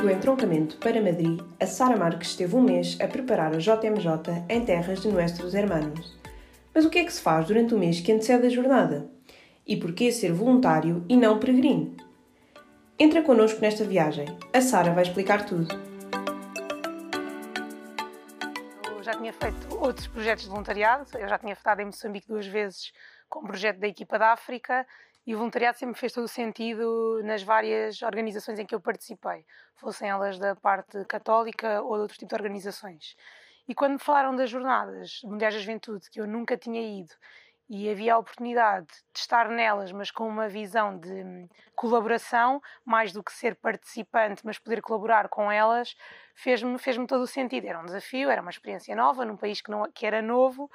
Do entroncamento para Madrid, a Sara Marques esteve um mês a preparar a JMJ em terras de Nuestros Hermanos. Mas o que é que se faz durante o mês que antecede a jornada? E porquê ser voluntário e não peregrino? Entra connosco nesta viagem. A Sara vai explicar tudo. Eu já tinha feito outros projetos de voluntariado. Eu já tinha estado em Moçambique duas vezes com o projeto da equipa da África e o voluntariado sempre fez todo o sentido nas várias organizações em que eu participei, fossem elas da parte católica ou de outro tipo de organizações. E quando me falaram das jornadas mundiais da juventude, que eu nunca tinha ido, e havia a oportunidade de estar nelas, mas com uma visão de colaboração, mais do que ser participante, mas poder colaborar com elas, fez-me fez todo o sentido. Era um desafio, era uma experiência nova, num país que, não, que era novo,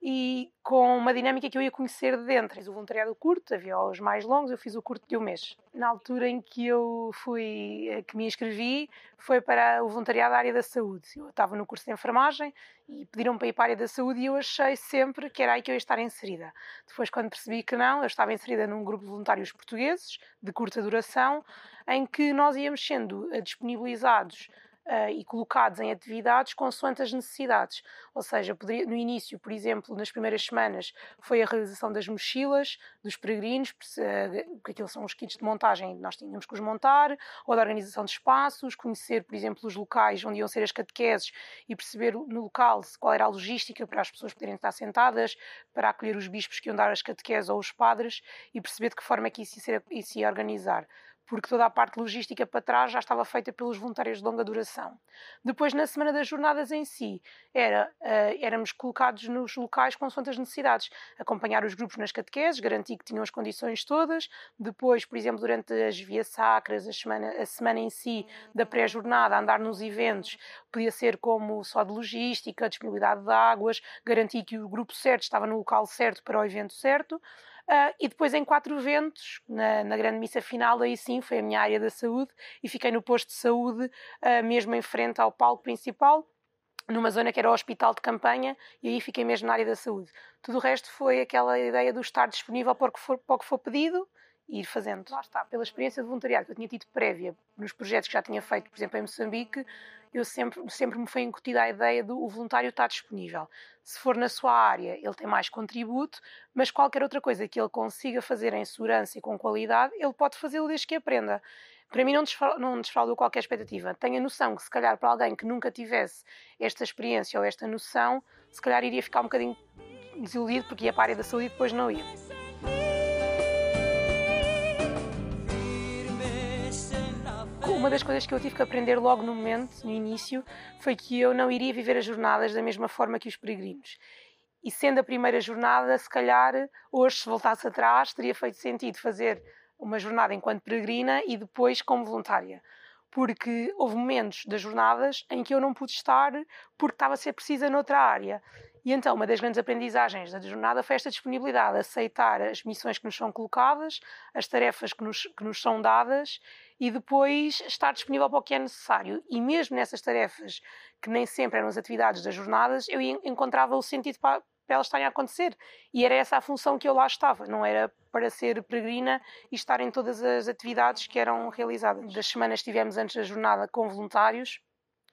e com uma dinâmica que eu ia conhecer de dentro. Fiz o voluntariado curto, havia os mais longos, eu fiz o curto de um mês. Na altura em que eu fui, eh, que me inscrevi, foi para o voluntariado da área da saúde. Eu estava no curso de enfermagem e pediram para ir para a área da saúde e eu achei sempre que era aí que eu ia estar inserida. Depois, quando percebi que não, eu estava inserida num grupo de voluntários portugueses, de curta duração, em que nós íamos sendo eh, disponibilizados uh, e colocados em atividades consoante as necessidades. Ou seja, poderia, no início, por exemplo, nas primeiras semanas, foi a realização das mochilas dos peregrinos, uh, que aqueles são os kits de montagem, nós tínhamos que os montar, ou da organização de espaços, conhecer, por exemplo, os locais onde iam ser as catequeses e perceber no local qual era a logística para as pessoas poderem estar sentadas, para acolher os bispos que iam dar as catequeses ou os padres e perceber de que forma é que isso ia, ser, isso ia organizar porque toda a parte logística para trás já estava feita pelos voluntários de longa duração. Depois, na semana das jornadas em si, era, uh, éramos colocados nos locais com as necessidades, acompanhar os grupos nas catequeses, garantir que tinham as condições todas. Depois, por exemplo, durante as vias sacras, a semana, a semana em si da pré-jornada, andar nos eventos, podia ser como só de logística, disponibilidade de águas, garantir que o grupo certo estava no local certo para o evento certo. Uh, e depois em quatro eventos, na, na, grande missa final, aí sim foi a minha área da saúde e fiquei no posto de saúde, uh, mesmo em frente ao palco principal, numa zona que era o hospital de campanha, e aí fiquei mesmo na área da saúde. Tudo o resto foi aquela ideia do estar disponível para o que for, para o que for pedido ir fazendo. Lá está, pela experiência de voluntariado que eu tinha tido prévia nos projetos que já tinha feito, por exemplo, em Moçambique, eu sempre, sempre me foi incutida a ideia do o voluntário estar disponível. Se for na sua área, ele tem mais contributo, mas qualquer outra coisa que ele consiga fazer em segurança e com qualidade, ele pode fazê-lo desde que aprenda. Para mim, não, desfra desfraudou qualquer expectativa. Tenho a noção que, se calhar, para alguém que nunca tivesse esta experiência ou esta noção, se calhar iria ficar um bocadinho desiludido porque ia para a área da saúde e depois não ia. Uma das coisas que eu tive que aprender logo no momento, no início, foi que eu não iria viver as jornadas da mesma forma que os peregrinos. E sendo a primeira jornada, se calhar hoje, se voltasse atrás, teria feito sentido fazer uma jornada enquanto peregrina e depois como voluntária. Porque houve momentos das jornadas em que eu não pude estar porque estava a ser precisa noutra área. E então, uma das grandes aprendizagens da jornada foi esta disponibilidade, aceitar as missões que nos são colocadas, as tarefas que nos, que nos são dadas e depois estar disponível para o que é necessário. E mesmo nessas tarefas, que nem sempre eram as atividades das jornadas, eu encontrava o sentido para, para elas estarem a acontecer. E era essa a função que eu lá estava, não era para ser peregrina e estar em todas as atividades que eram realizadas. Das semanas que tivemos antes da jornada com voluntários,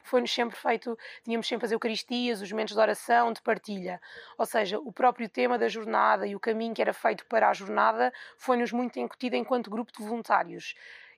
foi-nos sempre feito, tínhamos sempre as Eucaristias, os momentos de oração, de partilha. Ou seja, o próprio tema da jornada e o caminho que era feito para a jornada foi-nos muito incutido enquanto grupo de voluntários.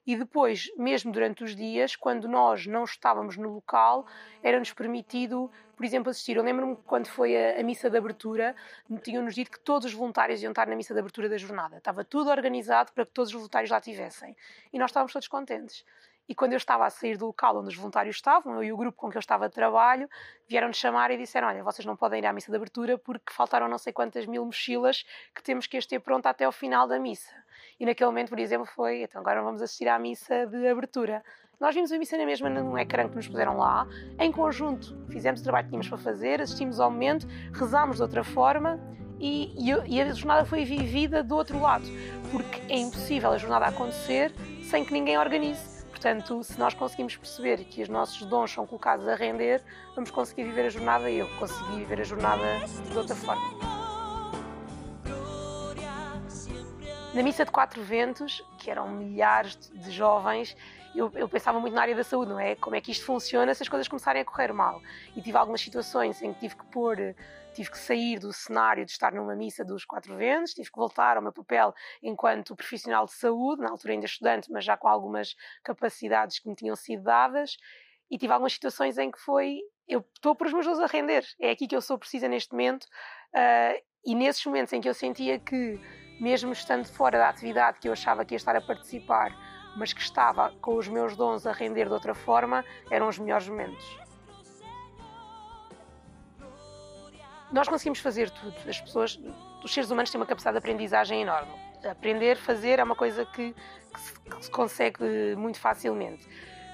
E depois, mesmo durante os dias, quando nós não estávamos no local, era-nos permitido, por exemplo, assistir. Eu lembro-me quando foi a, a, missa de abertura, tinham-nos dito que todos os voluntários iam estar na missa de abertura da jornada. Estava tudo organizado para que todos os voluntários lá estivessem. E nós estávamos todos contentes. E quando eu estava a sair do local onde os voluntários estavam, eu e o grupo com que eu estava de trabalho, vieram-nos chamar e disseram: Olha, vocês não podem ir à missa de abertura porque faltaram não sei quantas mil mochilas que temos que as ter pronta até ao final da missa. E naquele momento, por exemplo, foi: então agora vamos assistir à missa de abertura. Nós vimos a missa na mesma num ecrã que nos puseram lá, em conjunto, fizemos o trabalho que tínhamos para fazer, assistimos ao momento, rezámos de outra forma e, e a jornada foi vivida do outro lado, porque é impossível a jornada acontecer sem que ninguém organize. Portanto, se nós conseguimos perceber que os nossos dons são colocados a render, vamos conseguir viver a jornada eu consegui viver a jornada de outra forma. Na missa de quatro ventos, que eram milhares de jovens, eu, eu, pensava muito na área da saúde, não é? Como é que isto funciona se as coisas começarem a correr mal? E tive algumas situações em que tive que pôr, tive que sair do cenário de estar numa missa dos quatro ventos, tive que voltar ao meu papel enquanto profissional de saúde, na altura ainda estudante, mas já com algumas capacidades que me tinham sido dadas. E tive algumas situações em que foi, eu estou por os meus dons a render, é aqui que eu sou precisa neste momento. Uh, e nesses momentos em que eu sentia que, mesmo estando fora da atividade que eu achava que ia estar a participar, mas que estava com os meus dons a render de outra forma, eram os melhores momentos. Nós conseguimos fazer tudo. As pessoas, os seres humanos têm uma capacidade de aprendizagem enorme. Aprender, fazer é uma coisa que, que, se, que se consegue muito facilmente.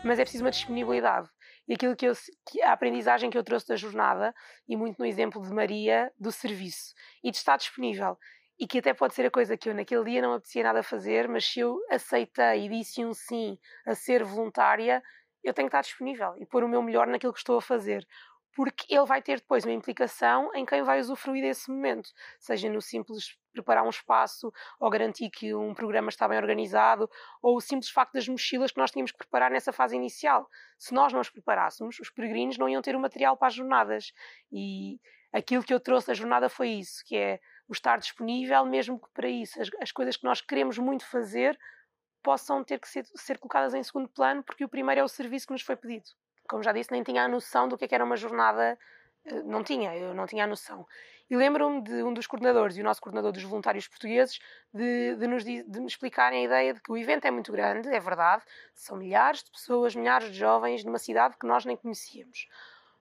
Mas é preciso uma disponibilidade. E aquilo que eu, que a aprendizagem que eu trouxe da jornada, e muito no exemplo de Maria, do serviço, e de estar disponível e que até pode ser a coisa que eu naquele dia não apetecia nada fazer, mas se eu aceitei e disse um sim a ser voluntária, eu tenho que estar disponível e pôr o meu melhor naquilo que estou a fazer. Porque ele vai ter depois uma implicação em quem vai usufruir desse momento, seja no simples preparar um espaço, ou garantir que um programa está bem organizado, ou o simples facto das mochilas que nós tínhamos que preparar nessa fase inicial. Se nós não os preparássemos, os peregrinos não iam ter o material para as jornadas. E aquilo que eu trouxe da jornada foi isso, que é o estar disponível, mesmo que para isso as, as coisas que nós queremos muito fazer possam ter que ser, ser, colocadas em segundo plano, porque o primeiro é o serviço que nos foi pedido. Como já disse, nem tinha a noção do que, é que era uma jornada, eh, não tinha, eu não tinha a noção. E lembro-me de um dos coordenadores e o nosso coordenador dos voluntários portugueses de, de, nos, de me explicarem a ideia de que o evento é muito grande, é verdade, são milhares de pessoas, milhares de jovens numa cidade que nós nem conhecíamos.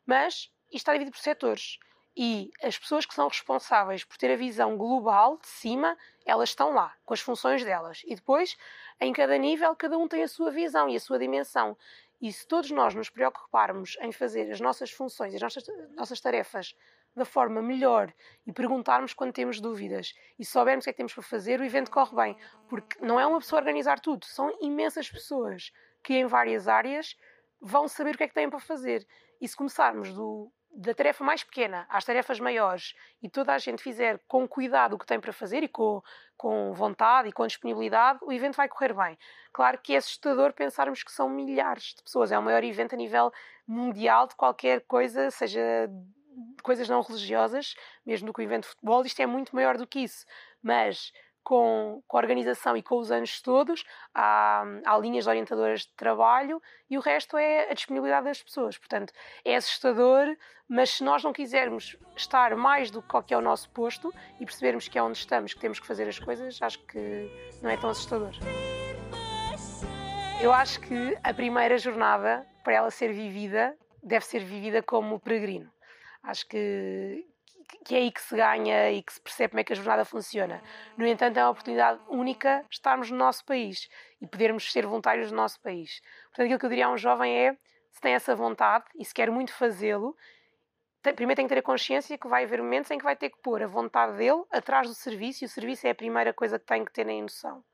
Mas isto está dividido por setores e as pessoas que são responsáveis por ter a visão global de cima, elas estão lá, com as funções delas. E depois, em cada nível, cada um tem a sua visão e a sua dimensão. E se todos nós nos preocuparmos em fazer as nossas funções, as nossas, nossas tarefas da forma melhor e perguntarmos quando temos dúvidas e soubermos o que é que temos para fazer, o evento corre bem. Porque não é uma pessoa organizar tudo, são imensas pessoas que em várias áreas vão saber o que é que têm para fazer. E se começarmos do, da tarefa mais pequena às tarefas maiores e toda a gente fizer com cuidado o que tem para fazer e com, com vontade e com disponibilidade, o evento vai correr bem. Claro que é assustador pensarmos que são milhares de pessoas, é o maior evento a nível mundial de qualquer coisa, seja coisas não religiosas, mesmo do que o evento de futebol, isto é muito maior do que isso. Mas com, com a organização e com os anos todos, há, há linhas orientadoras de trabalho e o resto é a disponibilidade das pessoas. Portanto, é assustador, mas se nós não quisermos estar mais do que qual que é o nosso posto e percebermos que é onde estamos que temos que fazer as coisas, acho que não é tão assustador. Eu acho que a primeira jornada, para ela ser vivida, deve ser vivida como peregrino. Acho que, que é aí que se ganha e que se percebe como é que a jornada funciona. No entanto, é uma oportunidade única estarmos no nosso país e podermos ser voluntários no nosso país. Portanto, aquilo que eu diria a um jovem é: se tem essa vontade e se quer muito fazê-lo, primeiro tem que ter a consciência que vai haver momentos em que vai ter que pôr a vontade dele atrás do serviço e o serviço é a primeira coisa que tem que ter em noção.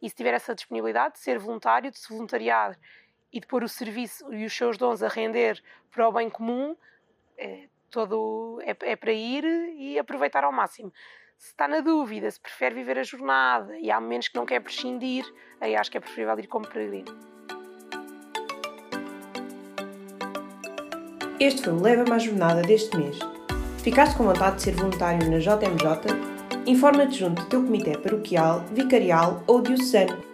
E se tiver essa disponibilidade de ser voluntário, de se voluntariar e de pôr o serviço e os seus dons a render para o bem comum, é, todo é, é para ir e aproveitar ao máximo. Se está na dúvida, se prefere viver a jornada e há momentos que não quer prescindir, aí acho que é preferível ir como peregrino. Este foi o Leva-me à Jornada deste mês. Ficaste com vontade de ser voluntário na JMJ? Informa-te junto do teu comitê paroquial, vicarial ou diocesano